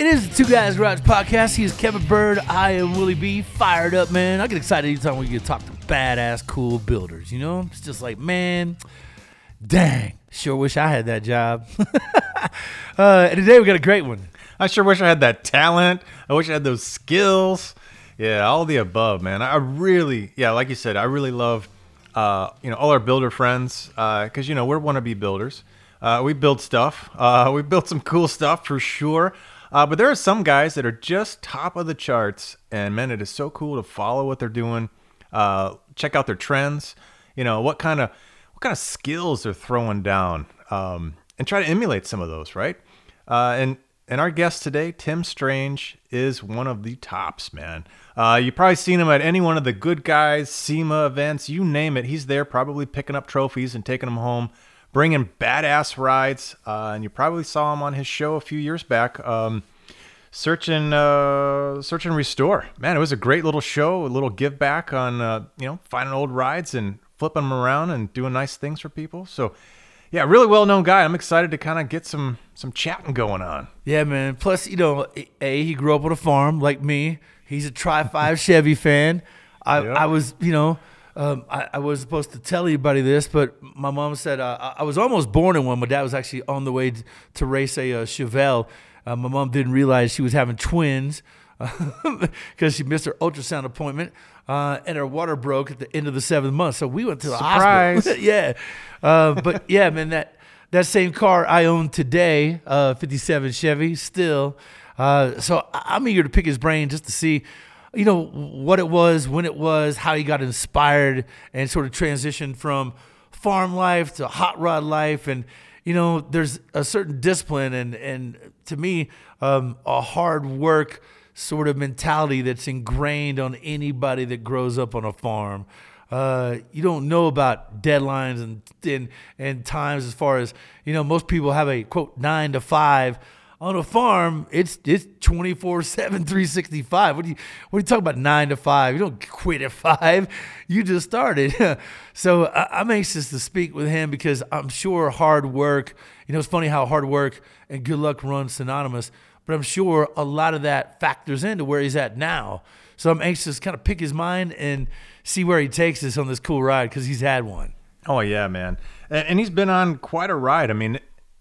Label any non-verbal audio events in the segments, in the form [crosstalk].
It is the Two Guys Garage Podcast. He is Kevin Bird. I am Willie B. Fired up, man. I get excited anytime we get to talk to badass, cool builders. You know, it's just like, man, dang, sure wish I had that job. [laughs] uh, and today we got a great one. I sure wish I had that talent. I wish I had those skills. Yeah, all the above, man. I really, yeah, like you said, I really love, uh, you know, all our builder friends because you know we're wannabe builders. Uh, we build stuff. Uh, we built some cool stuff for sure. Uh, but there are some guys that are just top of the charts, and man, it is so cool to follow what they're doing. Uh, check out their trends. You know what kind of what kind of skills they're throwing down, um, and try to emulate some of those, right? Uh, and and our guest today, Tim Strange, is one of the tops, man. Uh, you've probably seen him at any one of the good guys, SEMA events, you name it. He's there, probably picking up trophies and taking them home bringing badass rides. Uh, and you probably saw him on his show a few years back. Um, search and uh, search and restore. Man, it was a great little show, a little give back on uh, you know finding old rides and flipping them around and doing nice things for people. So. Yeah, really well known guy. I'm excited to kind of get some some chatting going on. Yeah, man. Plus, you know, a he grew up on a farm like me. He's a Tri Five [laughs] Chevy fan. I yep. I was, you know, um, I, I, was supposed to tell anybody this, but my mom said uh, I was almost born in one. My dad was actually on the way to, race a uh, Chevelle. Uh, my mom didn't realize she was having twins [laughs] because she missed her ultrasound appointment, uh, and her water broke at the end of the seventh month. So we went to the Surprise. hospital. [laughs] yeah, uh, but yeah, man, that that same car I own today, uh, '57 Chevy, still. so I'm eager to pick his brain just to see you know, what it was, when it was, how he got inspired and sort of transitioned from farm life to hot rod life. And, you know, there's a certain discipline and, and to me, um, a hard work sort of mentality that's ingrained on anybody that grows up on a farm. Uh, you don't know about deadlines and, and and times as far as you know. Most people have a quote nine to five on a farm, it's it's 24 7, 365. What do you what are you talking about nine to five? You don't quit at five. You just started. [laughs] so I, am anxious to speak with him because I'm sure hard work, you know, it's funny how hard work and good luck run synonymous, but I'm sure a lot of that factors into where he's at now. So I'm anxious to kind of pick his mind and see where he takes us on this cool ride because he's had one. Oh yeah, man. And he's been on quite a ride. I mean,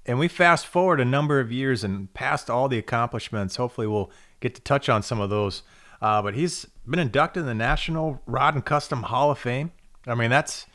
and we fast forward a number of years and past all the accomplishments. Hopefully, we'll get to touch on some of those. Uh, but he's been inducted in the National Rod and Custom Hall of Fame. I mean, that's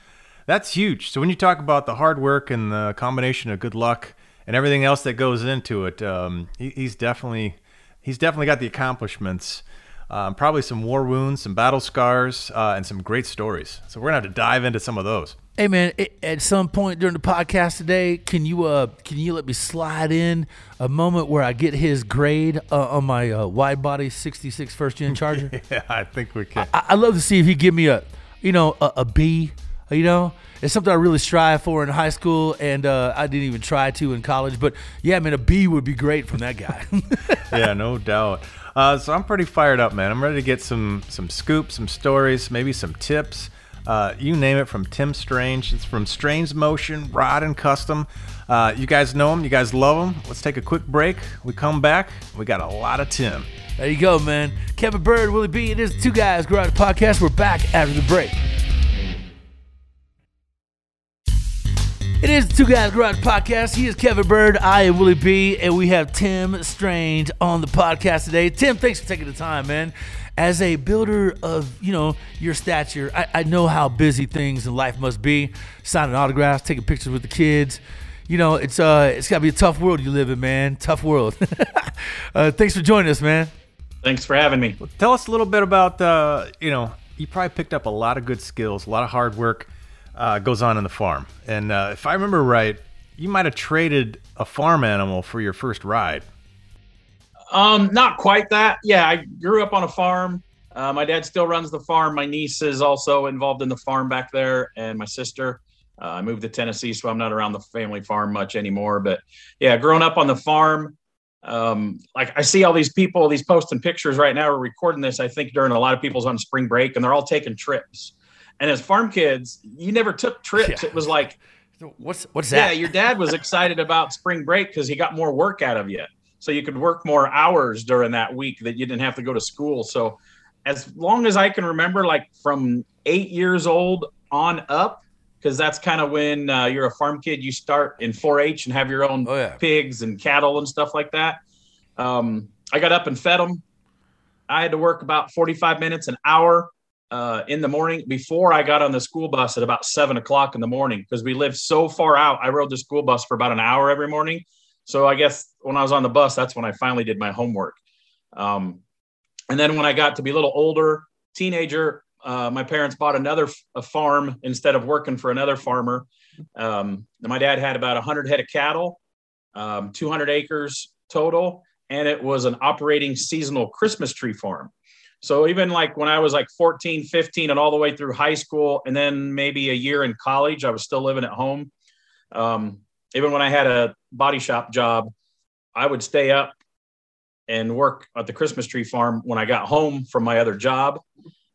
that's huge. So when you talk about the hard work and the combination of good luck and everything else that goes into it, um, he, he's definitely he's definitely got the accomplishments. Um, probably some war wounds, some battle scars, uh, and some great stories. So we're gonna have to dive into some of those. Hey man, at some point during the podcast today, can you uh can you let me slide in a moment where I get his grade uh, on my uh, wide body 66 first gen Charger? [laughs] yeah, I think we can. I, I love to see if he give me a you know a, a B. You know, it's something I really strive for in high school, and uh, I didn't even try to in college. But yeah, I man, a B would be great from that guy. [laughs] yeah, no doubt. Uh, so I'm pretty fired up, man. I'm ready to get some some scoops, some stories, maybe some tips. Uh, you name it from Tim Strange. It's from Strange Motion, Rod and Custom. Uh, you guys know him. You guys love him. Let's take a quick break. We come back. We got a lot of Tim. There you go, man. Kevin Bird, Willie B. It is Two Guys Garage Podcast. We're back after the break. It is the Two Guys Garage Podcast. He is Kevin Bird. I am Willie B. And we have Tim Strange on the podcast today. Tim, thanks for taking the time, man. As a builder of, you know, your stature, I, I know how busy things in life must be. Signing autographs, taking pictures with the kids. You know, it's uh it's gotta be a tough world you live in, man. Tough world. [laughs] uh, thanks for joining us, man. Thanks for having me. Tell us a little bit about, uh, you know, you probably picked up a lot of good skills, a lot of hard work uh, goes on in the farm. And uh, if I remember right, you might have traded a farm animal for your first ride. Um, not quite that. Yeah, I grew up on a farm. Uh, my dad still runs the farm. My niece is also involved in the farm back there, and my sister. Uh, I moved to Tennessee, so I'm not around the family farm much anymore. But yeah, growing up on the farm, um, like I see all these people, these posting pictures right now. We're recording this, I think, during a lot of people's on spring break, and they're all taking trips. And as farm kids, you never took trips. Yeah. It was like, what's what's that? Yeah, your dad was excited about spring break because he got more work out of you so you could work more hours during that week that you didn't have to go to school. So as long as I can remember, like from eight years old on up, because that's kind of when uh, you're a farm kid, you start in 4-H and have your own oh, yeah. pigs and cattle and stuff like that. Um, I got up and fed them. I had to work about 45 minutes, an hour uh, in the morning before I got on the school bus at about seven o'clock in the morning because we lived so far out. I rode the school bus for about an hour every morning. So I guess when I was on the bus, that's when I finally did my homework. Um, and then when I got to be a little older, teenager, uh, my parents bought another f- farm instead of working for another farmer. Um, my dad had about 100 head of cattle, um, 200 acres total, and it was an operating seasonal Christmas tree farm. So even like when I was like 14, 15, and all the way through high school, and then maybe a year in college, I was still living at home. Um, even when I had a body shop job, I would stay up and work at the Christmas tree farm when I got home from my other job.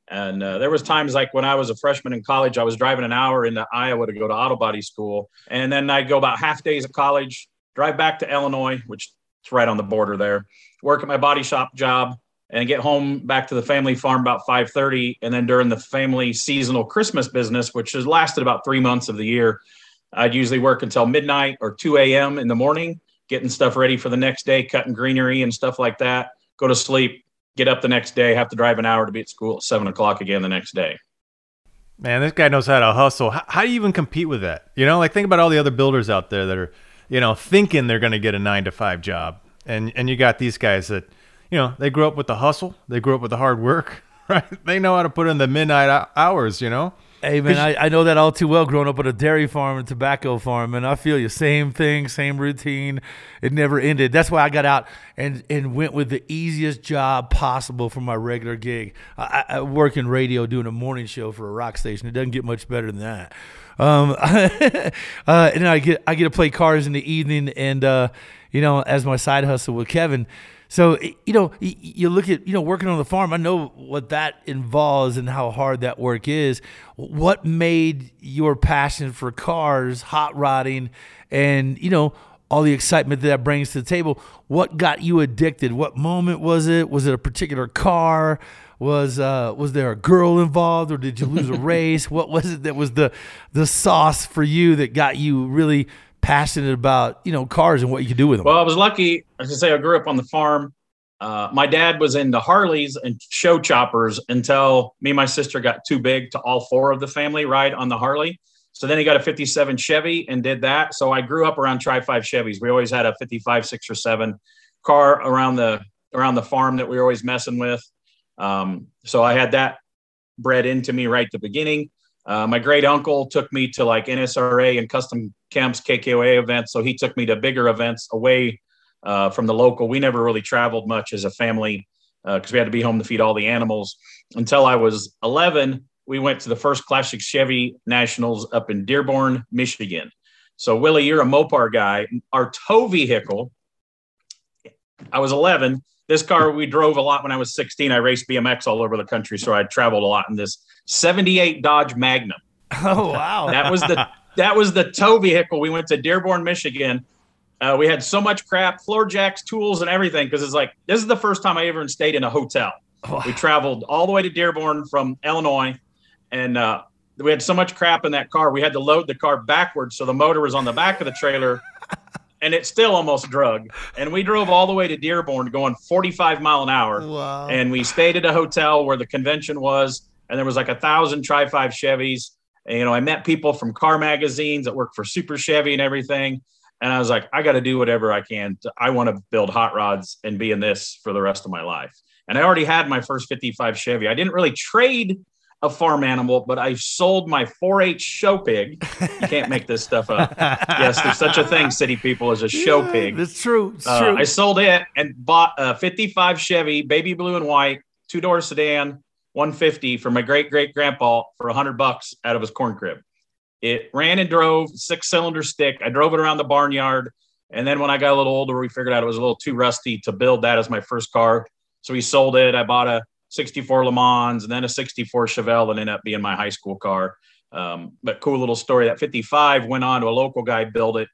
And uh, there was times like when I was a freshman in college, I was driving an hour into Iowa to go to auto body school, and then I'd go about half days of college, drive back to Illinois, which is right on the border there, work at my body shop job, and get home back to the family farm about 5:30. And then during the family seasonal Christmas business, which has lasted about three months of the year, I'd usually work until midnight or 2 a.m. in the morning, getting stuff ready for the next day, cutting greenery and stuff like that. Go to sleep, get up the next day, have to drive an hour to be at school at seven o'clock again the next day. Man, this guy knows how to hustle. How, how do you even compete with that? You know, like think about all the other builders out there that are, you know, thinking they're going to get a nine to five job, and and you got these guys that, you know, they grew up with the hustle, they grew up with the hard work, [laughs] right? They know how to put in the midnight hours, you know. Hey man, I, I know that all too well. Growing up on a dairy farm and tobacco farm, and I feel you. Same thing, same routine. It never ended. That's why I got out and and went with the easiest job possible for my regular gig. I, I work in radio doing a morning show for a rock station. It doesn't get much better than that. Um, [laughs] uh, and I get I get to play cars in the evening, and uh, you know, as my side hustle with Kevin. So you know, you look at you know working on the farm. I know what that involves and how hard that work is. What made your passion for cars, hot rodding, and you know all the excitement that that brings to the table? What got you addicted? What moment was it? Was it a particular car? Was uh, was there a girl involved, or did you lose a [laughs] race? What was it that was the the sauce for you that got you really passionate about you know cars and what you could do with them? Well, I was lucky. I say, I grew up on the farm. Uh, my dad was into Harleys and show choppers until me and my sister got too big to all four of the family ride on the Harley. So then he got a 57 Chevy and did that. So I grew up around Tri 5 Chevys. We always had a 55, six or seven car around the around the farm that we were always messing with. Um, so I had that bred into me right at the beginning. Uh, my great uncle took me to like NSRA and Kustom camps, KKOA events. So he took me to bigger events away uh, from the local. We never really traveled much as a family because uh, we had to be home to feed all the animals. Until I was 11, we went to the first Classic Chevy Nationals up in Dearborn, Michigan. So, Willie, you're a Mopar guy. Our tow vehicle, I was 11. This car we drove a lot when I was 16. I raced BMX all over the country, so I traveled a lot in this 78 Dodge Magnum. Oh wow! that was the [laughs] that was the tow vehicle. We went to Dearborn, Michigan. Uh, we had so much crap, floor jacks, tools, and everything because it's like this is the first time I ever stayed in a hotel. We traveled all the way to Dearborn from Illinois, and uh, we had so much crap in that car. We had to load the car backwards, so the motor was on the back of the trailer, [laughs] and it still almost drug. And we drove all the way to Dearborn, going 45 mile an hour. Wow. And we stayed at a hotel where the convention was, and there was like a thousand Tri Five Chevys. And, you know, I met people from car magazines that work for Super Chevy and everything. And I was like, I got to do whatever I can. To, I want to build hot rods and be in this for the rest of my life. And I already had my first 55 Chevy. I didn't really trade a farm animal, but I sold my 4-H show pig. You can't make this stuff up. [laughs] yes, there's such a thing, city people, as a show Yeah, pig. That's true. It's Uh, true. I sold it and bought a 55 Chevy, baby blue and white, two door sedan, 150 for my great great grandpa for 100 bucks out of his corn crib. It ran and drove, six cylinder stick. I drove it around the barnyard. And then when I got a little older, we figured out it was a little too rusty to build that as my first car. So we sold it. I bought a 64 Le Mans and then a 64 Chevelle that ended up being my high school car. Um, but cool little story that 55 went on to a local guy, built it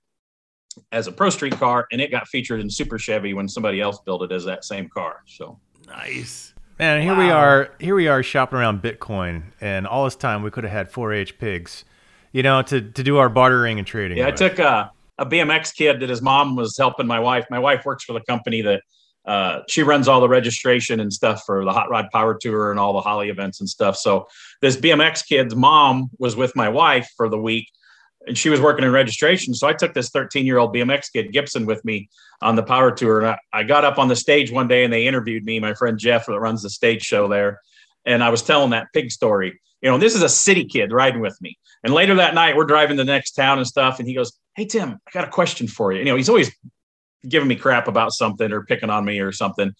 as a Pro Street car, and it got featured in Super Chevy when somebody else built it as that same car. So nice. Man, here we are. Here we are shopping around Bitcoin, and all this time we could have had 4-H pigs, you know, to, to do our bartering and trading. yeah, I took a, a BMX kid that his mom was helping my wife. My wife works for the company that uh, she runs all the registration and stuff for the Hot Rod Power Tour and all the Holley events and stuff. So this BMX kid's mom was with my wife for the week, and she was working in registration. So I took this 13 year old BMX kid Gibson with me on the Power Tour, and I, I got up on the stage one day and they interviewed me, my friend Jeff that runs the stage show there, and I was telling that pig story. You know, this is a city kid riding with me. And later that night, we're driving to the next town and stuff. And he goes, Hey, Tim, I got a question for you. You know, he's always giving me crap about something or picking on me or something.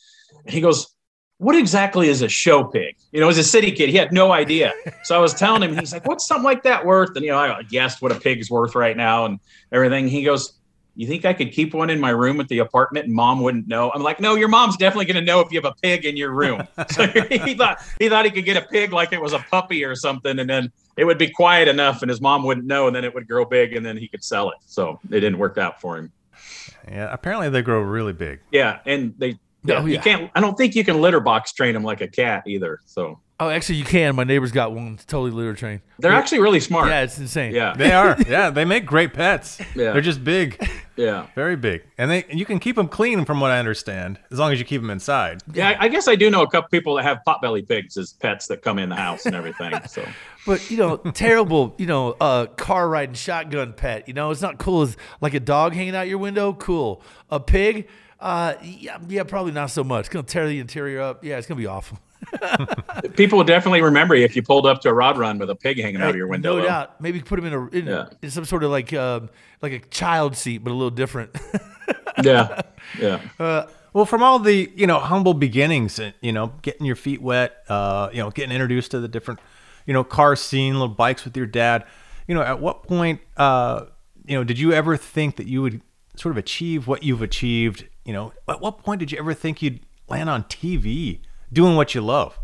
And he goes, What exactly is a show pig? You know, as a city kid, he had no idea. So I was telling him, he's like, What's something like that worth? And, you know, I guessed what a pig's worth right now and everything. He goes, you think I could keep one in my room at the apartment and mom wouldn't know? I'm like, no, your mom's definitely going to know if you have a pig in your room. [laughs] So he thought he thought he could get a pig like it was a puppy or something, and then it would be quiet enough, and his mom wouldn't know, and then it would grow big, and then he could sell it. So it didn't work out for him. Yeah, apparently they grow really big. Yeah, and they. Yeah, Oh, you can't. I don't think you can litter box train them like a cat either. So Oh, actually, you can. My neighbor's got one. Totally litter trained. they're actually really smart. Yeah, it's insane. yeah, They are. [laughs] yeah, they make great pets. Yeah. They're just big, [laughs] yeah. very big, and they you can keep them clean, from what I understand, as long as you keep them inside. Yeah, I- I guess I do know a couple people that have potbelly pigs as pets that come in the house and everything. So [laughs] But you know, terrible. You know, uh, car riding shotgun pet. You know, it's not cool as like a dog hanging out your window. Cool. A pig. Uh, yeah, yeah, probably not so much. It's gonna tear the interior up. Yeah, it's gonna be awful. [laughs] people will definitely remember you if you pulled up to a rod run with a pig hanging out of your window. No though. doubt. Maybe put him in a in, Yeah. in some sort of like um, like a child seat, but a little different. [laughs] Yeah, yeah. Well, from all the you know humble beginnings, uh, you know, getting your feet wet, uh, you know, getting introduced to the different, you know, car scene, little bikes with your dad. You know, at what point, uh, you know, did you ever think that you would sort of achieve what you've achieved? You know, at what point did you ever think you'd land on TV doing what you love?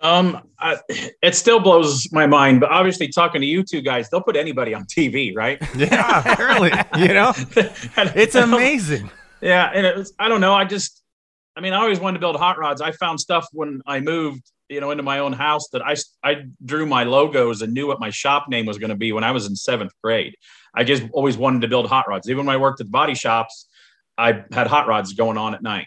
Um, I, it still blows my mind, but obviously, talking to you two guys, they'll put anybody on TV, right? [laughs] Yeah, apparently, you know, [laughs] it's amazing. Yeah, and it was, I don't know. I just, I mean, I always wanted to build hot rods. I found stuff when I moved, you know, into my own house that I I drew my logos and knew what my shop name was going to be when I was in seventh grade. I just always wanted to build hot rods. Even when I worked at body shops, I had hot rods going on at night.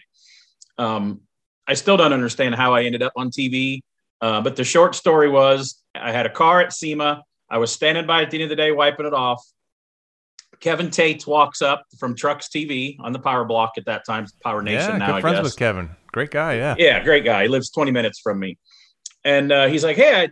Um, I still don't understand how I ended up on TV. Uh, but the short story was I had a car at SEMA. I was standing by at the end of the day, wiping it off. Kevin Tate walks up from Trucks TV on the Power Block at that time, Power Nation Yeah, now, good I friends guess. with Kevin. Great guy. Yeah. Yeah, great guy. He lives 20 minutes from me. And uh, he's like, Hey, I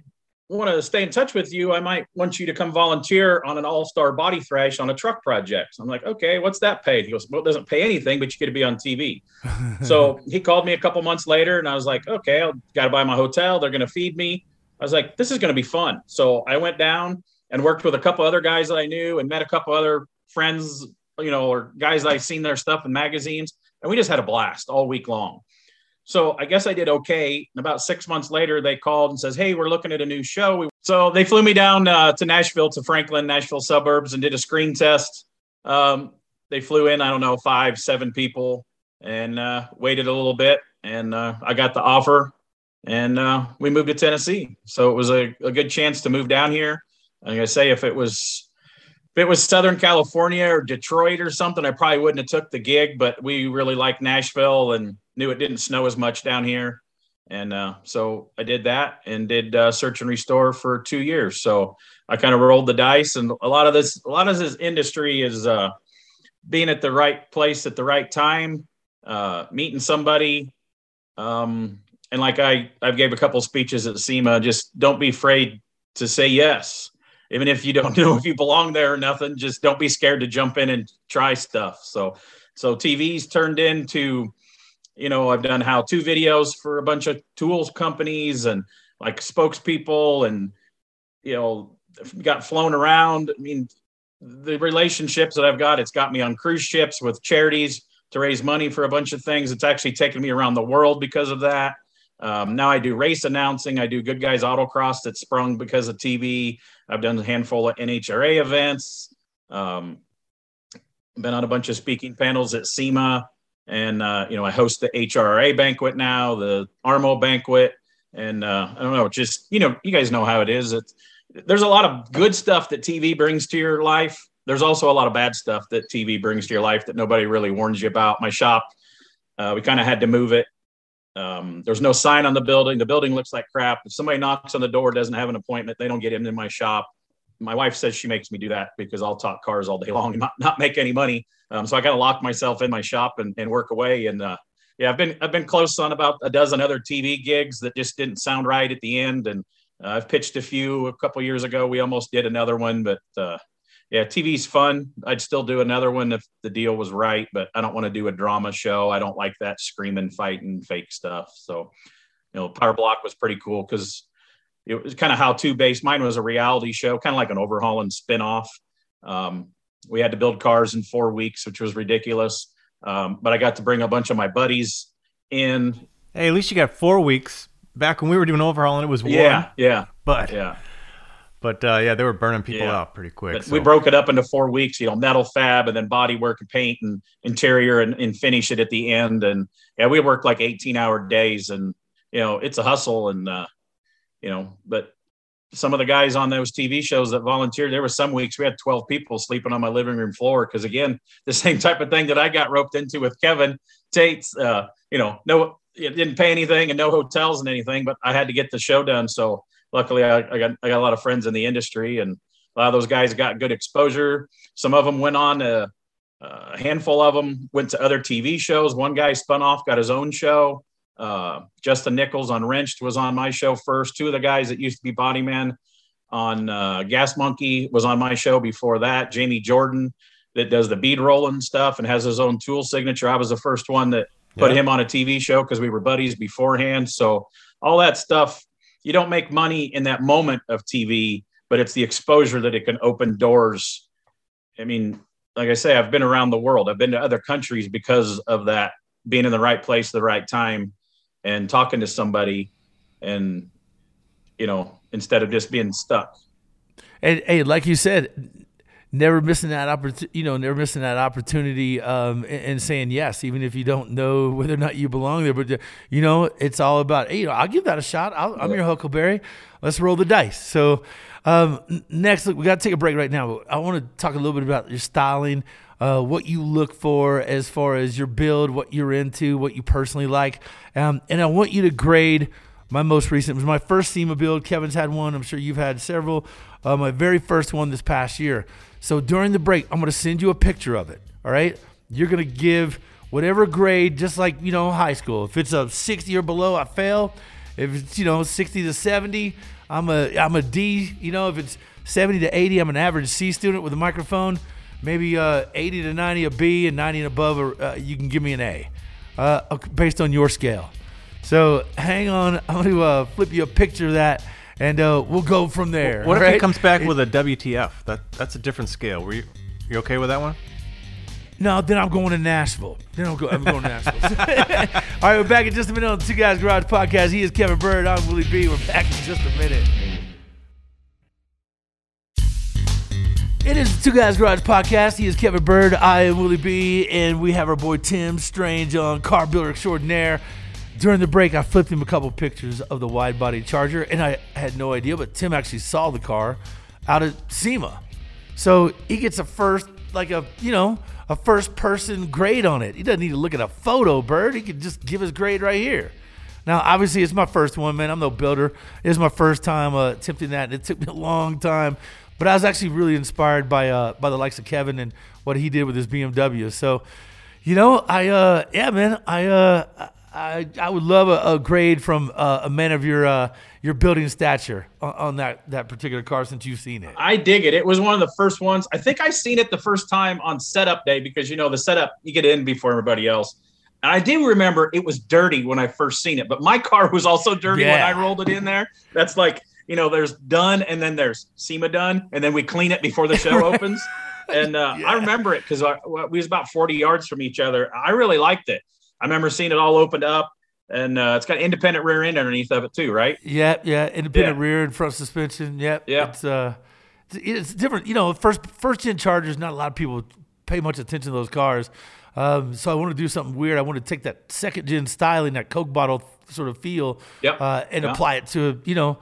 want to stay in touch with you. I might want you to come volunteer on an all star body thrash on a truck project. I'm like, Okay, what's that pay? He goes, Well, it doesn't pay anything, but you get to be on TV. [laughs] so he called me a couple months later and I was like, Okay, I got to buy my hotel. They're going to feed me. I was like, This is going to be fun. So I went down and worked with a couple other guys that I knew and met a couple other friends, you know, or guys I've seen their stuff in magazines. And we just had a blast all week long. So I guess I did okay. And about six months later, they called and says, "Hey, we're looking at a new show." So they flew me down uh, to Nashville, to Franklin, Nashville suburbs, and did a screen test. Um, they flew in, I don't know, five, seven people, and uh, waited a little bit, and uh, I got the offer. and uh, we moved to Tennessee. So it was a, a good chance to move down here. I Like I say, if it was if it was Southern California or Detroit or something, I probably wouldn't have took the gig. But we really liked Nashville and knew it didn't snow as much down here, and uh, so I did that and did uh, search and restore for two years. So I kind of rolled the dice, and a lot of this, a lot of this industry is uh, being at the right place at the right time, uh, meeting somebody. Um, and like I, I gave a couple speeches at SEMA, just don't be afraid to say yes. Even if you don't [laughs] know if you belong there or nothing, just don't be scared to jump in and try stuff. So, so TV's turned into, you know, I've done how to videos for a bunch of tools companies and like spokespeople and, you know, got flown around. I mean, the relationships that I've got, it's got me on cruise ships with charities to raise money for a bunch of things. It's actually taken me around the world because of that. Um, now I do race announcing. I do Good Guys Autocross that sprung because of TV. I've done a handful of NHRA events. Um, been on a bunch of speaking panels at SEMA, and uh, you know I host the HRA banquet now, the ARMO banquet, and uh, I don't know, just you know, you guys know how it is. It's there's a lot of good stuff that TV brings to your life. There's also a lot of bad stuff that TV brings to your life that nobody really warns you about. My shop, uh, we kind of had to move it um, there's no sign on the building. The building looks like crap. If somebody knocks on the door, doesn't have an appointment, they don't get in my shop. My wife says she makes me do that because I'll talk cars all day [laughs] long and not, not make any money. Um, so I got to lock myself in my shop and, and work away. And uh, yeah, I've been I've been close on about a dozen other TV gigs that just didn't sound right at the end. And uh, I've pitched a few a couple years ago. We almost did another one, but uh, yeah, TV's fun. I'd still do another one if the deal was right, but I don't want to do a drama show. I don't like that screaming, fighting, fake stuff. So, you know, Power Block was pretty cool because it was kind of how to based. Mine was a reality show, kind of like an Overhaulin' spinoff. Um, we had to build cars in four weeks, which was ridiculous. Um, but I got to bring a bunch of my buddies in. Hey, at least you got four weeks. Back when we were doing overhaul, and it was one. Yeah, yeah. But yeah but uh, yeah, they were burning people yeah. out pretty quick. So. We broke it up into four weeks, you know, metal fab and then body work and paint and interior and, and finish it at the end. And yeah, we worked like 18 hour days and, you know, it's a hustle. And, uh, you know, but some of the guys on those TV shows that volunteered, there were some weeks we had 12 people sleeping on my living room floor. Cause again, [laughs] the same type of thing that I got roped into with Kevin Tate's, uh, you know, no, it didn't pay anything and no hotels and anything, but I had to get the show done. So, luckily I, I, got I got a lot of friends in the industry, and a lot of those guys got good exposure. Some of them went on to, uh, a handful of them went to other TV shows. One guy spun off, got his own show. Uh, Justin Nichols on Wrenched was on my show first. Two of the guys that used to be Bodyman on uh, Gas Monkey was on my show before that. Jamey Jordan that does the bead rolling stuff and has his own tool signature. I was the first one that put yeah. him on a TV show because we were buddies beforehand. So all that stuff you don't make money in that moment of TV, but it's the exposure that it can open doors. I mean, like I say, I've been around the world. I've been to other countries because of that, being in the right place at the right time and talking to somebody and you know, instead of just being stuck. And hey, like you said, never missing that opportunity, you know, never missing that opportunity um, and, and, saying yes, even if you don't know whether or not you belong there. But, you know, it's all about, hey, you know, I'll give that a shot. i am your Huckleberry. Let's roll the dice. So, um, next, look, we got to take a break right now. I want to talk a little bit about your styling, uh, what you look for as far as your build, what you're into, what you personally like. Um, and I want you to grade my most recent was my first SEMA build. Kevin's had one. I'm sure you've had several. Uh, my very first one this past year. So during the break, I'm going to send you a picture of it. All right. You're going to give whatever grade, just like, you know, high school. If it's a 60 or below, I fail. If it's, you know, 60 to 70, I'm a, I'm a D. You know, if it's 70 to 80, I'm an average C student with a microphone. Maybe uh, 80 to 90 a B and 90 and above, uh, you can give me an A uh, based on your scale. So hang on. [laughs] I'm going to uh, flip you a picture of that and uh, we'll go from there. What if right? it comes back it, with a WTF? That that's a different scale. Were you you okay with that one? No, then I'm going to Nashville. Then I'm, go, I'm going to Nashville. [laughs] All right, we're back in just a minute on the Two Guys Garage Podcast. He is Kevin Bird. I'm Willie B. We're back in just a minute. It is the Two Guys Garage Podcast. He is Kevin Bird. I am Willie B. And we have our boy Tim Strange on Car Builder Extraordinaire during the break, I flipped him a couple pictures of the wide body Charger, and I had no idea, but Tim actually saw the car out at SEMA. So he gets a first, like a, you know, a first person grade on it. He doesn't need to look at a photo, Bird. He can just give his grade right here. Now, obviously, it's my first one, man. I'm no builder. It's my first time uh, attempting that. And it took me a long time, but I was actually really inspired by uh, by the likes of Kevin and what he did with his BMW. So, you know, I uh, yeah, man, I uh, I, I would love a, a grade from uh, a man of your uh, your building stature on, on, that that particular car since you've seen it. I dig it. It was one of the first ones. I think I seen it the first time on setup day because you know the setup you get in before everybody else. And I do remember it was dirty when I first seen it, but my car was also dirty yeah. when I rolled it in there. That's like you know, there's done and then there's SEMA done, and then we clean it before the show [laughs] opens. And uh, yeah. I remember it because we was about 40 yards from each other. I really liked it. I remember seeing it all opened up, and uh, it's got an independent rear end underneath of it too, right? Yeah, yeah, independent yeah. rear and front suspension. Yep, yeah. It's uh, it's, it's, different. You know, first first gen Chargers. Not a lot of people pay much attention to those cars. Um, so I want to do something weird. I want to take that second gen styling, that Coke bottle sort of feel, yep. uh, and yep. apply it to you know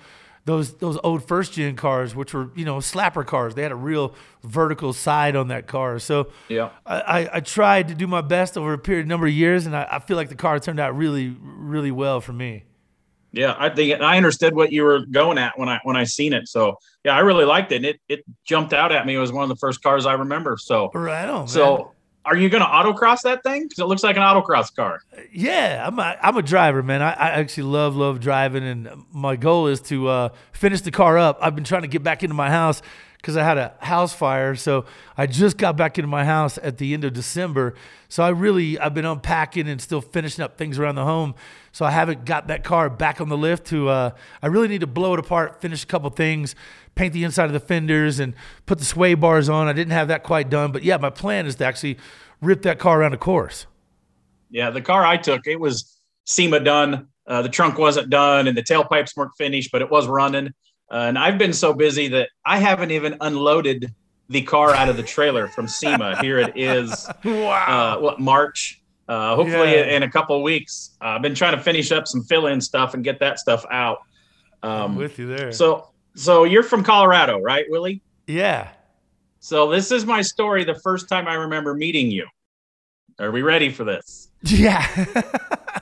those those old first gen cars, which were you know slapper cars. They had a real vertical side on that car. So yeah, I, I, tried to do my best over a period number of years, and I, I, feel like the car turned out really really well for me. Yeah, I think I understood what you were going at when I when I seen it. So yeah, I really liked it. And it it jumped out at me. It was one of the first cars I remember. So right on. So. Are you going to autocross that thing? Because it looks like an autocross car. Yeah, I'm a, I'm a driver, man. I, I actually love love driving, and my goal is to uh, finish the car up. I've been trying to get back into my house because I had a house fire, so I just got back into my house at the end of December. So I really I've been unpacking and still finishing up things around the home. So I haven't got that car back on the lift. To uh, I really need to blow it apart, finish a couple things, paint the inside of the fenders and put the sway bars on. I didn't have that quite done, but yeah, my plan is to actually rip that car around a course. Yeah, the car I took, it was SEMA done. Uh, the trunk wasn't done and the tailpipes weren't finished, but it was running. Uh, and I've been so busy that I haven't even unloaded the car out of the trailer from SEMA. Here it is. [laughs] Wow. Uh, what March? Uh, hopefully yeah. in a couple weeks. I've been trying to finish up some fill-in stuff and get that stuff out. Um, with you there. So so you're from Colorado, right, Willie? Yeah. So this is my story. The first time I remember meeting you. Are we ready for this? [laughs] Yeah.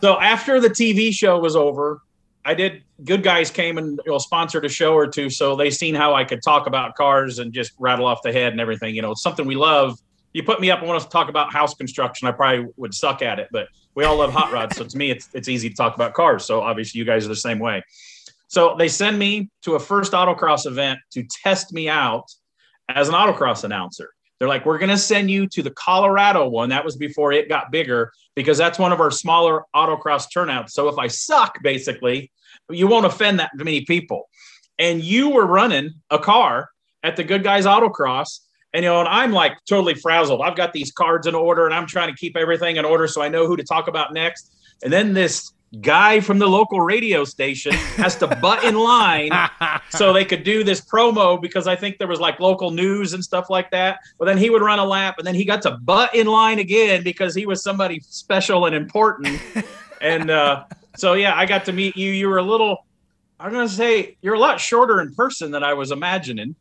so after the TV show was over, I did. Good guys came and you know, sponsored a show or two, so they seen how I could talk about cars and just rattle off the head and everything. You know, it's something we love. You put me up and want to talk about house construction, I probably would suck at it, but we all love hot rods, so to me, it's it's easy to talk about cars. So obviously, you guys are the same way. So they send me to a first autocross event to test me out as an autocross announcer. They're like, we're going to send you to the Colorado one. That was before it got bigger because that's one of our smaller autocross turnouts. So if I suck, basically, you won't offend that many people. And you were running a car at the Good Guys Autocross. And, you know, and I'm like totally frazzled. I've got these cards in order and I'm trying to keep everything in order so I know who to talk about next. And then this guy from the local radio station has to butt in line so [laughs] they could do this promo because I think there was like local news and stuff like that. But then he would run a lap and then he got to butt in line again because he was somebody special and important. and uh, so, yeah, I got to meet you. You were a little, I'm going to say, you're a lot shorter in person than I was imagining.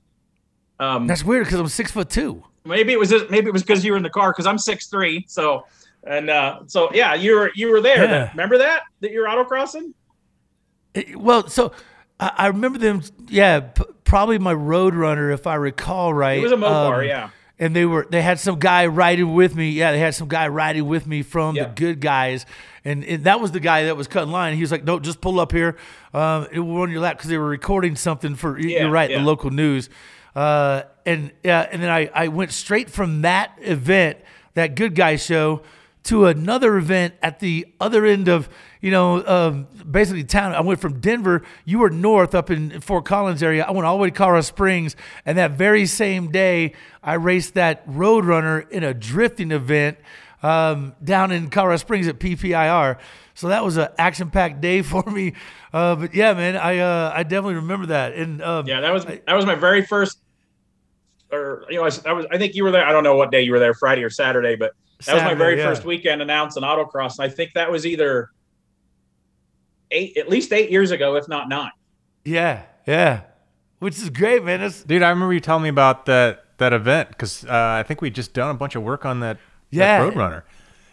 Um, That's weird because I'm six foot two. Maybe it was maybe it was because you were in the car because I'm six three. So and uh, so, yeah, you were you were there. Yeah. Remember that that you're autocrossing? Well, so I, I remember them. Yeah, p- probably my Roadrunner, if I recall right. It was a Mopar, um, yeah. And they were they had some guy riding with me. Yeah, they had some guy riding with me from the good guys, and, and that was the guy that was cutting line. He was like, "No, just pull up here. Um, it will run your lap because they were recording something for. Yeah, you're right, yeah. the local news. Uh, and yeah, and then I I went straight from that event, that good guy show to another event at the other end of you know um, basically town. I went from Denver. You were north up in Fort Collins area. I went all the way to Colorado Springs, and that very same day I raced that Roadrunner in a drifting event um, down in Colorado Springs at PPIR. So that was an action-packed day [laughs] for me. Uh, but yeah, man, I uh, I definitely remember that. And um, yeah, that was that was my very first. Or you know, I, I was I think you were there. I don't know what day you were there, Friday or Saturday, but that Saturday, was my very yeah. first weekend announcing autocross. And I think that was either eight, at least eight years ago, if not nine. Yeah, yeah, which is great, man. It's, Dude, I remember you telling me about that that event because uh, I think we just done a bunch of work on that, that Yeah. Roadrunner,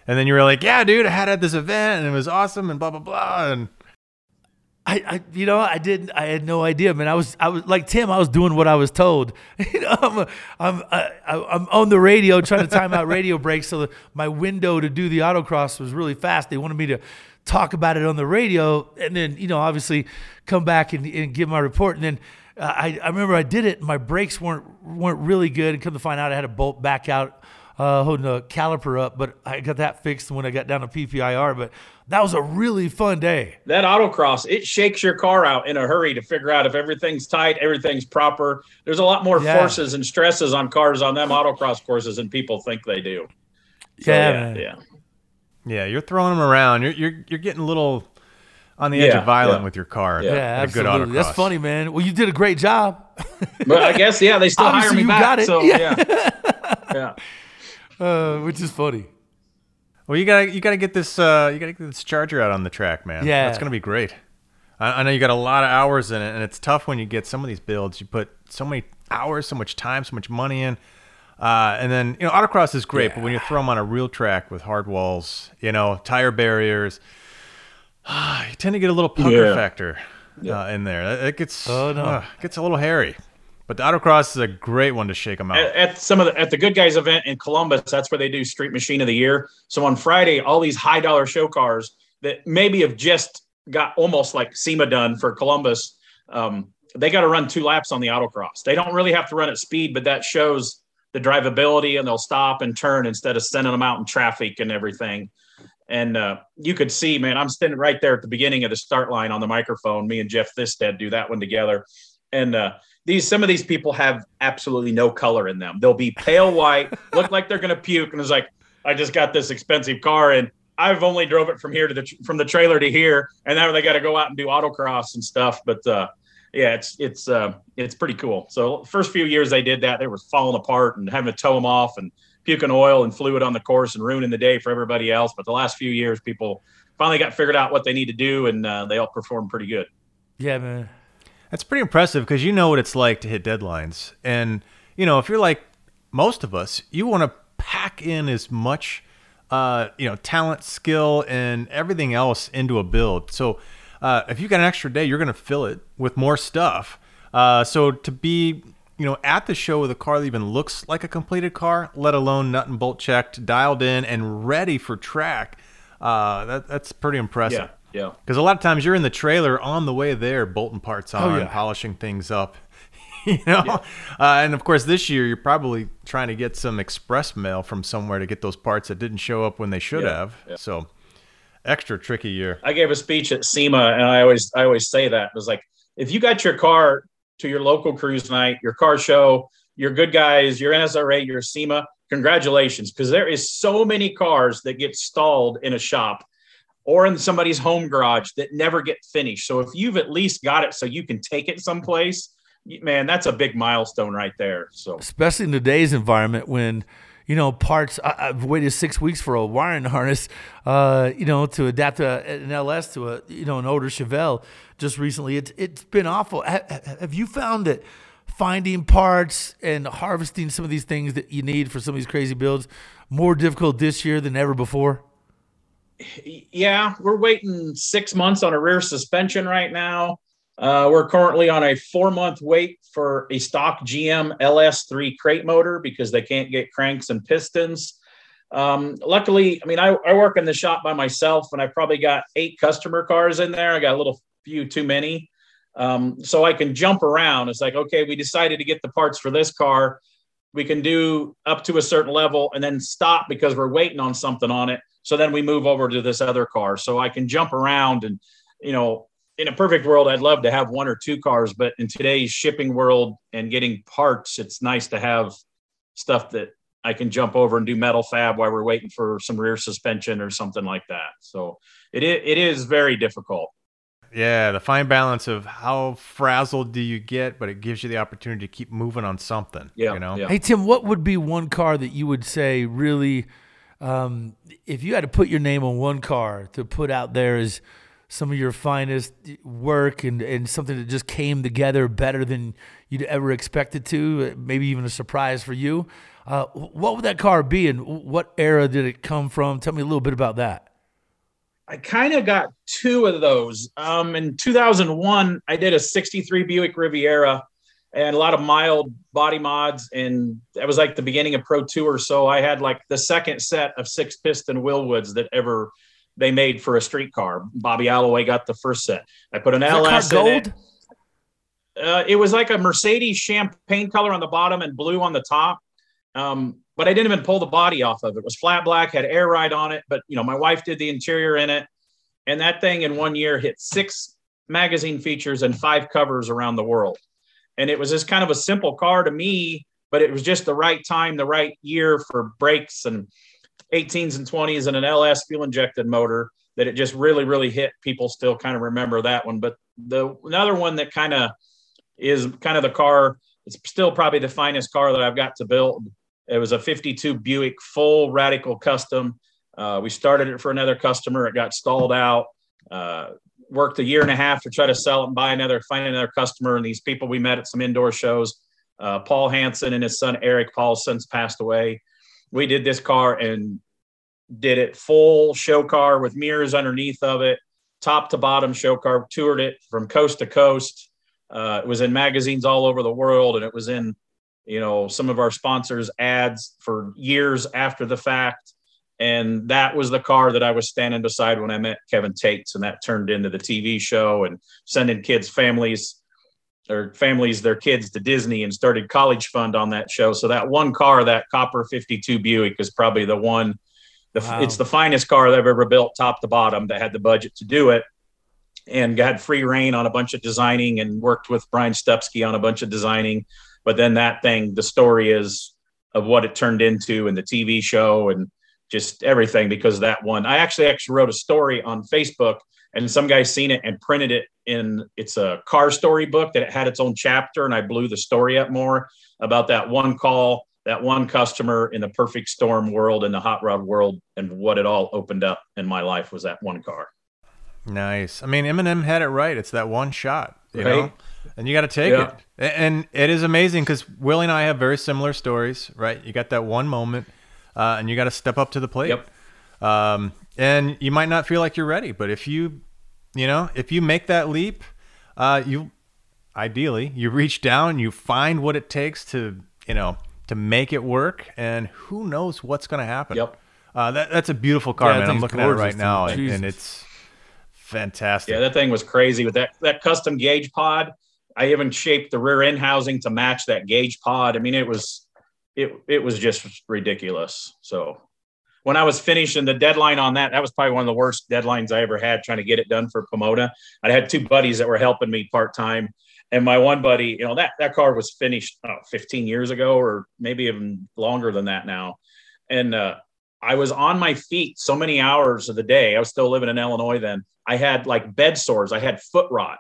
and then you were like, "Yeah, dude, I had at this event and it was awesome and blah blah blah." And I, I, you know, I didn't, I had no idea, man. I was, I was like Tim. I was doing what I was told. [laughs] You know, I'm, I'm, I'm on the radio trying to time out radio breaks, so that my window to do the autocross was really fast. They wanted me to talk about it on the radio, and then, you know, obviously come back and, and give my report. And then uh, I, I remember I did it. And my brakes weren't weren't really good, and come to find out, I had a bolt back out. Uh, holding a caliper up, but I got that fixed when I got down to PPIR. But that was a really fun day. That autocross, it shakes your car out in a hurry to figure out if everything's tight, everything's proper. There's a lot more Yeah. forces and stresses on cars on them autocross courses than people think they do. So, Yeah, yeah, yeah. yeah, you're throwing them around. You're you're you're getting a little on the edge Yeah, of violent yeah. with your car. Yeah. Yeah, a good absolutely. That's funny, man. Well, you did a great job. But I guess yeah, they still [laughs] hire me you back. got it. So Yeah. yeah, [laughs] yeah. Uh, which is funny. Well, you gotta you gotta get this uh, you gotta get this charger out on the track, man. Yeah. that's gonna be great. I, I know you got a lot of hours in it, and it's tough when you get some of these builds. You put so many hours, so much time, so much money in, uh, and then you know autocross is great, but when you throw them on a real track with hard walls, you know tire barriers, [sighs] you tend to get a little pucker Yeah. factor uh, in there. It, it gets Oh, no. uh, gets a little hairy, but the autocross is a great one to shake them out. At, at some of the at the Good Guys event in Columbus, that's where they do Street Machine of the Year. So on Friday, all these high dollar show cars that maybe have just got almost like SEMA done for Columbus, um, they got to run two laps on the autocross. They don't really have to run at speed, but that shows the drivability, and they'll stop and turn instead of sending them out in traffic and everything. And uh, you could see, man, I'm standing right there at the beginning of the start line on the microphone. Me and Jeff Thisted do that one together. And uh, these some of these people have absolutely no color in them. They'll be pale white, [laughs] look like they're gonna puke, and it's like, I just got this expensive car and I've only drove it from here to the from the trailer to here, and now they got to go out and do autocross and stuff. But uh, yeah, it's it's uh, it's pretty cool. So first few years they did that, they were falling apart and having to tow them off and puking oil and fluid on the course and ruining the day for everybody else. But the last few years, people finally got figured out what they need to do, and uh, they all performed pretty good. Yeah, man. That's pretty impressive because you know what it's like to hit deadlines. And, you know, if you're like most of us, you want to pack in as much, uh, you know, talent, skill, and everything else into a build. So uh, if you got an extra day, you're going to fill it with more stuff. Uh, so to be, you know, at the show with a car that even looks like a completed car, let alone nut and bolt checked, dialed in, and ready for track, uh, that, that's pretty impressive. Yeah, yeah. Because a lot of times you're in the trailer on the way there, bolting parts on, Oh, yeah. polishing things up. [laughs] you know, uh, and of course this year you're probably trying to get some express mail from somewhere to get those parts that didn't show up when they should Yeah, have. yeah. So extra tricky year. I gave a speech at SEMA, and I always I always say that it was like if you got your car to your local cruise night, your car show, your good guys, your NSRA, your SEMA, congratulations, because there is so many cars that get stalled in a shop or in somebody's home garage that never get finished. So if you've at least got it so you can take it someplace, man, that's a big milestone right there. So especially in today's environment when you know parts I, i've waited six weeks for a wiring [laughs] harness uh, you know to adapt to an ls to a you know an older chevelle just recently it's it's been awful Ha- ha- have you found that finding parts and harvesting some of these things that you need for some of these crazy builds more difficult this year than ever before yeah, we're waiting six months on a rear suspension right now. Uh, we're currently on a four month wait for a stock GM LS3 crate motor because they can't get cranks and pistons. Um, luckily, I mean, I, I work in the shop by myself and I probably got eight customer cars in there. I got a little few too many. Um, so I can jump around. It's like, okay, we decided to get the parts for this car. We can do up to a certain level and then stop because we're waiting on something on it. So then we move over to this other car. So I can jump around and, you know, in a perfect world, I'd love to have one or two cars, but in today's shipping world and getting parts, it's nice to have stuff that I can jump over and do metal fab while we're waiting for some rear suspension or something like that. So it is, it is very difficult. Yeah, the fine balance of how frazzled do you get, but it gives you the opportunity to keep moving on something. Yeah, you know. yeah. Hey Tim, what would be one car that you would say really, um, if you had to put your name on one car to put out there as some of your finest work and, and something that just came together better than you'd ever expected to, maybe even a surprise for you. Uh, what would that car be and what era did it come from? Tell me a little bit about that. I kind of got two of those. Um, in 2001, I did a 63 Buick Riviera and a lot of mild body mods. And that was like the beginning of Pro Tour. So I had like the second set of six piston Wilwoods that ever they made for a street car. Bobby Alloway got the first set. I put an LS gold. It. Uh, it was like a Mercedes champagne color on the bottom and blue on the top. Um, but I didn't even pull the body off of it. It was flat black, had air ride on it. But you know, my wife did the interior in it, and that thing in one year hit six magazine features and five covers around the world. And it was just kind of a simple car to me, but it was just the right time, the right year for brakes and 18s and 20s and an LS fuel injected motor that it just really, really hit. People still kind of remember that one. But the another one that kind of is kind of the car, it's still probably the finest car that I've got to build. It was a 52 Buick full radical custom. Uh, we started it for another customer. It got stalled out. Uh, worked a year and a half to try to sell it and buy another, find another customer. And these people we met at some indoor shows, uh, Paul Hanson and his son Eric Paul since passed away we did this car and did it full show car with mirrors underneath of it, top to bottom show car, toured it from coast to coast. Uh, it was in magazines all over the world and it was in, you know, some of our sponsors' ads for years after the fact. And that was the car that I was standing beside when I met Kevin Tetz, and that turned into the TV show and sending kids' families or families their kids to Disney and started college fund on that show. So that one car, that copper 52 Buick is probably the one, the, wow. it's the finest car that I've ever built top to bottom that had the budget to do it and got free reign on a bunch of designing and worked with Brian Stupski on a bunch of designing. But then that thing, the story is of what it turned into and the TV show and just everything because that one, I actually actually wrote a story on Facebook and some guy seen it and printed it in it's a car story book that it had its own chapter and i blew the story up more about that one call that one customer in the perfect storm world in the hot rod world and what it all opened up in my life was that one car. Nice. I mean eminem had it right. It's that one shot you right? know? And you got to take yeah. it. And it is amazing because willie and i have very similar stories right? You got that one moment uh, and you got to step up to the plate. Yep. um, and you might not feel like you're ready but if you you know if you make that leap uh, you ideally you reach down you find what it takes to you know to make it work and who knows what's going to happen. Yep. Uh, that, that's a beautiful car yeah, man. I'm looking at it right now and, and, it's fantastic. Yeah that thing was crazy with that that custom gauge pod. I even shaped the rear end housing to match that gauge pod. I mean it was it it was just ridiculous so when I was finishing the deadline on that, that was probably one of the worst deadlines I ever had trying to get it done for Pomona. I had two buddies that were helping me part time. And my one buddy, you know, that, that car was finished know, 15 years ago or maybe even longer than that now. And uh, I was on my feet so many hours of the day. I was still living in Illinois then. I had like bed sores, I had foot rot.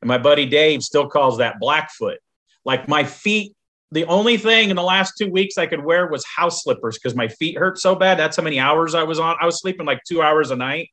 And my buddy Dave still calls that Blackfoot. Like my feet the only thing in the last two weeks I could wear was house slippers because my feet hurt so bad. That's how many hours I was on. I was sleeping like two hours a night.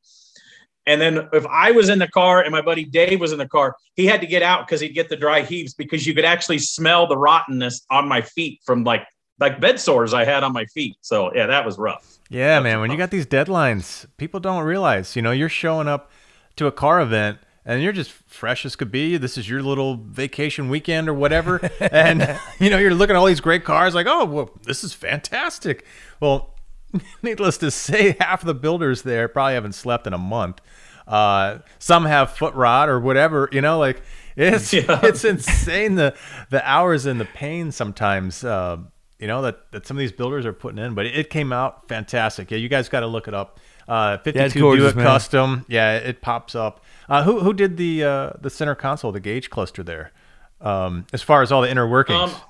And then if I was in the car and my buddy Dave was in the car, he had to get out because he'd get the dry heaves because you could actually smell the rottenness on my feet from like like bed sores I had on my feet. So yeah, that was rough. Yeah, man. When you got these deadlines, people don't realize, you know, you're showing up to a car event and you're just fresh as could be. This is your little vacation weekend or whatever, and [laughs] you know you're looking at all these great cars, like, oh, well, this is fantastic. Well, [laughs] needless to say, half of the builders there probably haven't slept in a month. Uh, some have foot rot or whatever, you know, like it's [laughs] yeah. it's insane the the hours and the pain sometimes. Uh, you know that, that some of these builders are putting in, but it came out fantastic. Yeah, you guys got to look it up. Uh, 52 yeah, gorgeous, Buick. Custom. Yeah, it pops up. Uh, who who did the uh, the center console, the gauge cluster there? Um, as far as all the inner workings. Um,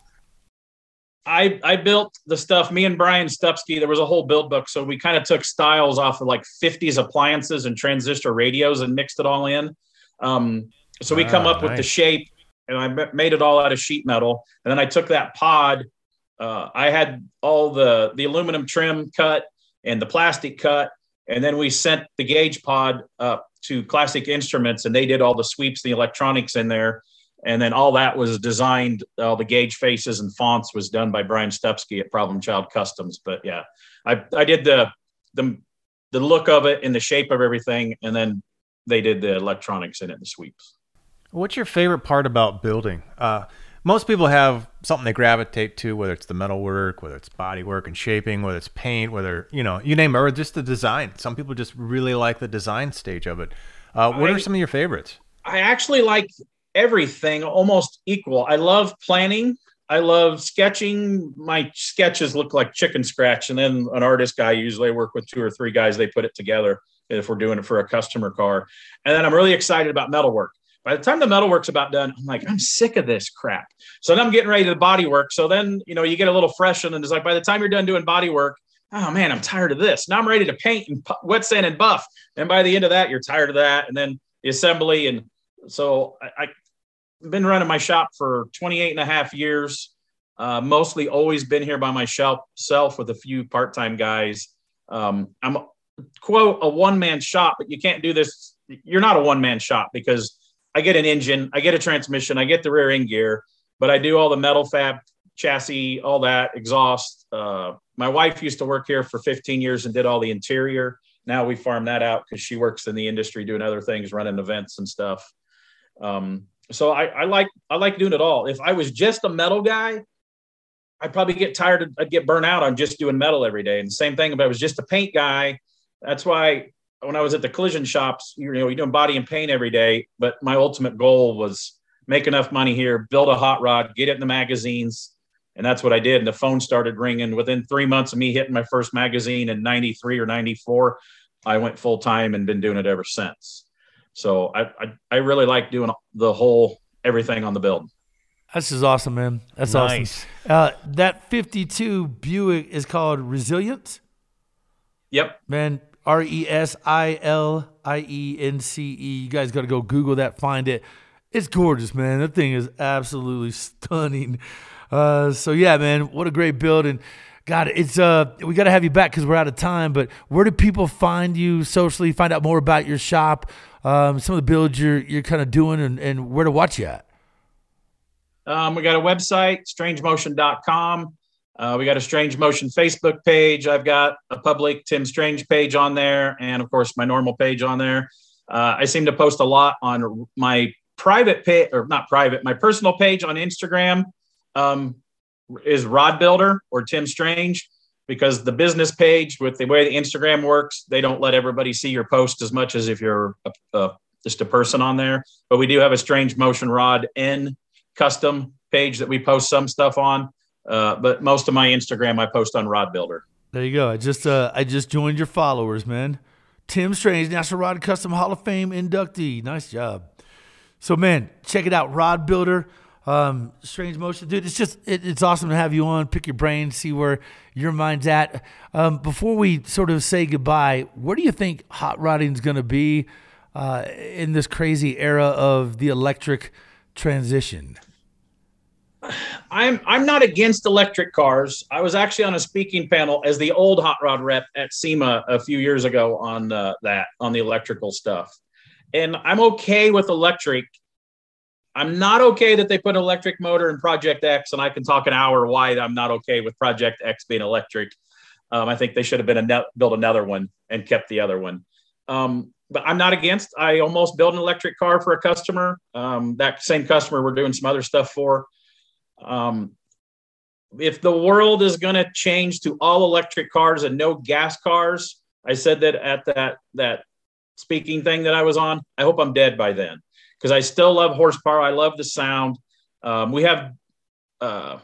I I built the stuff. Me and Brian Stupski. There was a whole build book, so we kind of took styles off of like 50s appliances and transistor radios and mixed it all in. Um, so we ah, come up nice. with the shape, and I made it all out of sheet metal. And then I took that pod. Uh, I had all the the aluminum trim cut and the plastic cut, and then we sent the gauge pod up to Classic Instruments, and they did all the sweeps, the electronics in there, and then all that was designed. All the gauge faces and fonts was done by Brian Stupski at Problem Child Customs. But yeah, I I did the the the look of it and the shape of everything, and then they did the electronics in it, the sweeps. What's your favorite part about building? Uh, most people have something they gravitate to, whether it's the metal work, whether it's body work and shaping, whether it's paint, whether you know you name it, or just the design. Some people just really like the design stage of it. Uh, what I, are some of your favorites? I actually like everything almost equal. I love planning. I love sketching. My sketches look like chicken scratch, and then an artist guy usually I work with two or three guys. They put it together if we're doing it for a customer car. And then I'm really excited about metalwork. By the time the metal work's about done, I'm like, I'm sick of this crap. So then I'm getting ready to the body work. So then, you know, you get a little fresh and then it's like by the time you're done doing body work, oh man, I'm tired of this. Now I'm ready to paint and wet sand and buff. And by the end of that, you're tired of that. And then the assembly. And so I, have been running my shop for 28 and a half years. Uh, mostly always been here by myself self with a few part-time guys. Um, I'm quote a one-man shop, but you can't do this. You're not a one-man shop because I get an engine, I get a transmission, I get the rear end gear, but I do all the metal fab chassis, all that exhaust. Uh, my wife used to work here for 15 years and did all the interior. Now we farm that out because she works in the industry doing other things, running events and stuff. Um, so I, I, like I like doing it all. If I was just a metal guy, I'd probably get tired. Of, I'd get burnt out on just doing metal every day. And the same thing if I was just a paint guy. That's why when I was at the collision shops, you know, you're doing body and paint every day. But my ultimate goal was make enough money here, build a hot rod, get it in the magazines. And that's what I did. And the phone started ringing within three months of me hitting my first magazine in 93 or 94. I went full time and been doing it ever since. So I, I, I, really like doing the whole everything on the build. This is awesome, man. That's nice. awesome. Uh, that 52 Buick is called Resilience. Yep. Man, R E S I L I E N C E. You guys got to go Google that, find it. It's gorgeous, man. That thing is absolutely stunning. Uh, so yeah, man, what a great build and. God, it's uh, we got to have you back because we're out of time. But where do people find you socially? Find out more about your shop, um, some of the builds you're you're kind of doing, and, and where to watch you at. Um, we got a website, strangemotion.com. Uh, we got a Strange Motion Facebook page. I've got a public Tim Strange page on there, and of course my normal page on there. Uh, I seem to post a lot on my private page, or not private, my personal page on Instagram um, is Rod Builder or Tim Strange, because the business page, with the way the Instagram works, they don't let everybody see your post as much as if you're a, a, just a person on there. But we do have a Strange Motion Rod N custom page that we post some stuff on. Uh, but most of my Instagram I post on Rod Builder. There you go. I just uh, I just joined your followers, man. Tim Strange, National Rod Custom Hall of Fame inductee. Nice job. So, man, check it out. Rod Builder, um, Strange Motion, dude. It's just it, it's awesome to have you on. Pick your brain, see where your mind's at. Um, before we sort of say goodbye, where do you think hot rodding is going to be uh, in this crazy era of the electric transition? I'm I'm not against electric cars. I was actually on a speaking panel as the old hot rod rep at SEMA a few years ago on uh, that on the electrical stuff, and I'm okay with electric. I'm not okay that they put an electric motor in Project X, and I can talk an hour why I'm not okay with Project X being electric. Um, I think they should have been a ne- built another one and kept the other one. Um, but I'm not against. I almost built an electric car for a customer. Um, that same customer we're doing some other stuff for. Um, if the world is going to change to all electric cars and no gas cars, I said that at that that speaking thing that I was on. I hope I'm dead by then because I still love horsepower. I love the sound. Um, we have uh,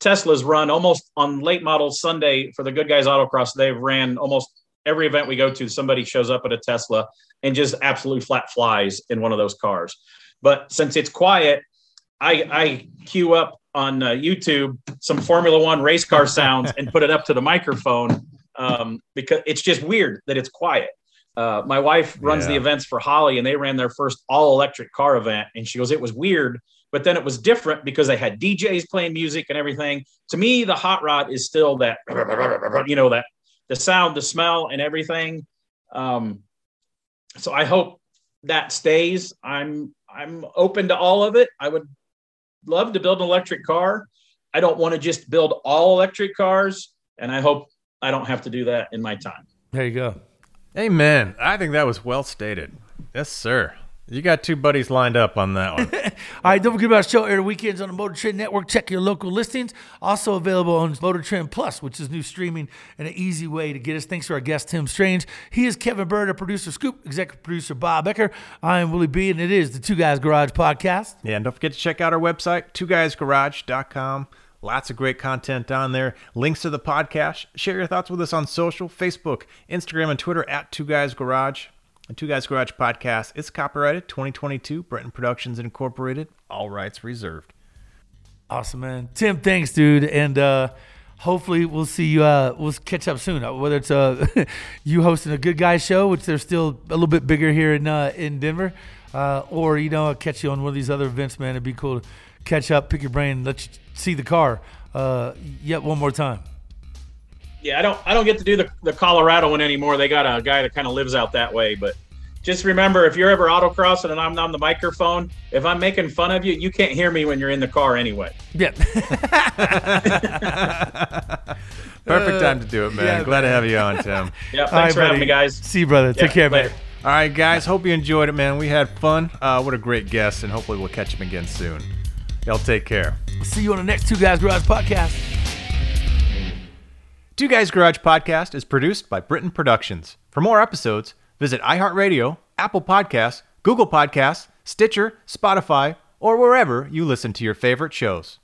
Teslas run almost on late model Sunday for the Goodguys Autocross. They've ran almost every event we go to. Somebody shows up at a Tesla and just absolutely flat flies in one of those cars. But since it's quiet, I, I queue up on uh, YouTube some Formula One race car sounds and put it up to the microphone um, because it's just weird that it's quiet. Uh, my wife runs yeah. the events for Holley, and they ran their first all electric car event. And she goes, It was weird, but then it was different because they had DJs playing music and everything. To me, the hot rod is still that, you know, that the sound, the smell, and everything. Um, so I hope that stays. I'm I'm open to all of it. I would love to build an electric car. I don't want to just build all electric cars, and I hope I don't have to do that in my time. There you go. Amen. I think that was well stated. Yes, sir. You got two buddies lined up on that one. [laughs] All right, don't forget about show air weekends on the Motor Trend Network. Check your local listings. Also available on Motor Trend Plus, which is new streaming and an easy way to get us. Thanks to our guest Tim Strange. He is Kevin Byrd, our producer Scoop, executive producer Bob Becker. I am Willie B, and it is the Two Guys Garage podcast. yeah, and don't forget to check out our website, twoguysgarage.com. Lots of great content on there. Links to the podcast. Share your thoughts with us on social, Facebook, Instagram, and Twitter at Two Guys Garage. The Two Guys Garage podcast is copyrighted 2022, Breton Productions Incorporated. All rights reserved. Awesome, man. Tim, thanks, dude, and uh, hopefully we'll see you. Uh, we'll catch up soon. Uh, Whether it's uh, [laughs] you hosting a Good Guy show, which they're still a little bit bigger here in uh, in Denver, uh, or you know, I'll catch you on one of these other events, man. It'd be cool to catch up, pick your brain, let you see the car uh, yet one more time. Yeah, I don't I don't get to do the, the Colorado one anymore. They got a guy that kind of lives out that way, but just remember if you're ever autocrossing and I'm on the microphone, if I'm making fun of you, you can't hear me when you're in the car anyway. Yeah. [laughs] [laughs] Perfect time to do it, man. yeah, Glad to have you on, Tim. [laughs] Yeah, All thanks right, for having buddy. me, guys. See you, brother. Take care, later. man. All right, guys. Hope you enjoyed it, man. We had fun. Uh, what a great guest, and hopefully we'll catch him again soon. Y'all take care. See you on the next Two Guys Garage podcast. Two Guys Garage Podcast is produced by Britain Productions. For more episodes, visit iHeartRadio, Apple Podcasts, Google Podcasts, Stitcher, Spotify, or wherever you listen to your favorite shows.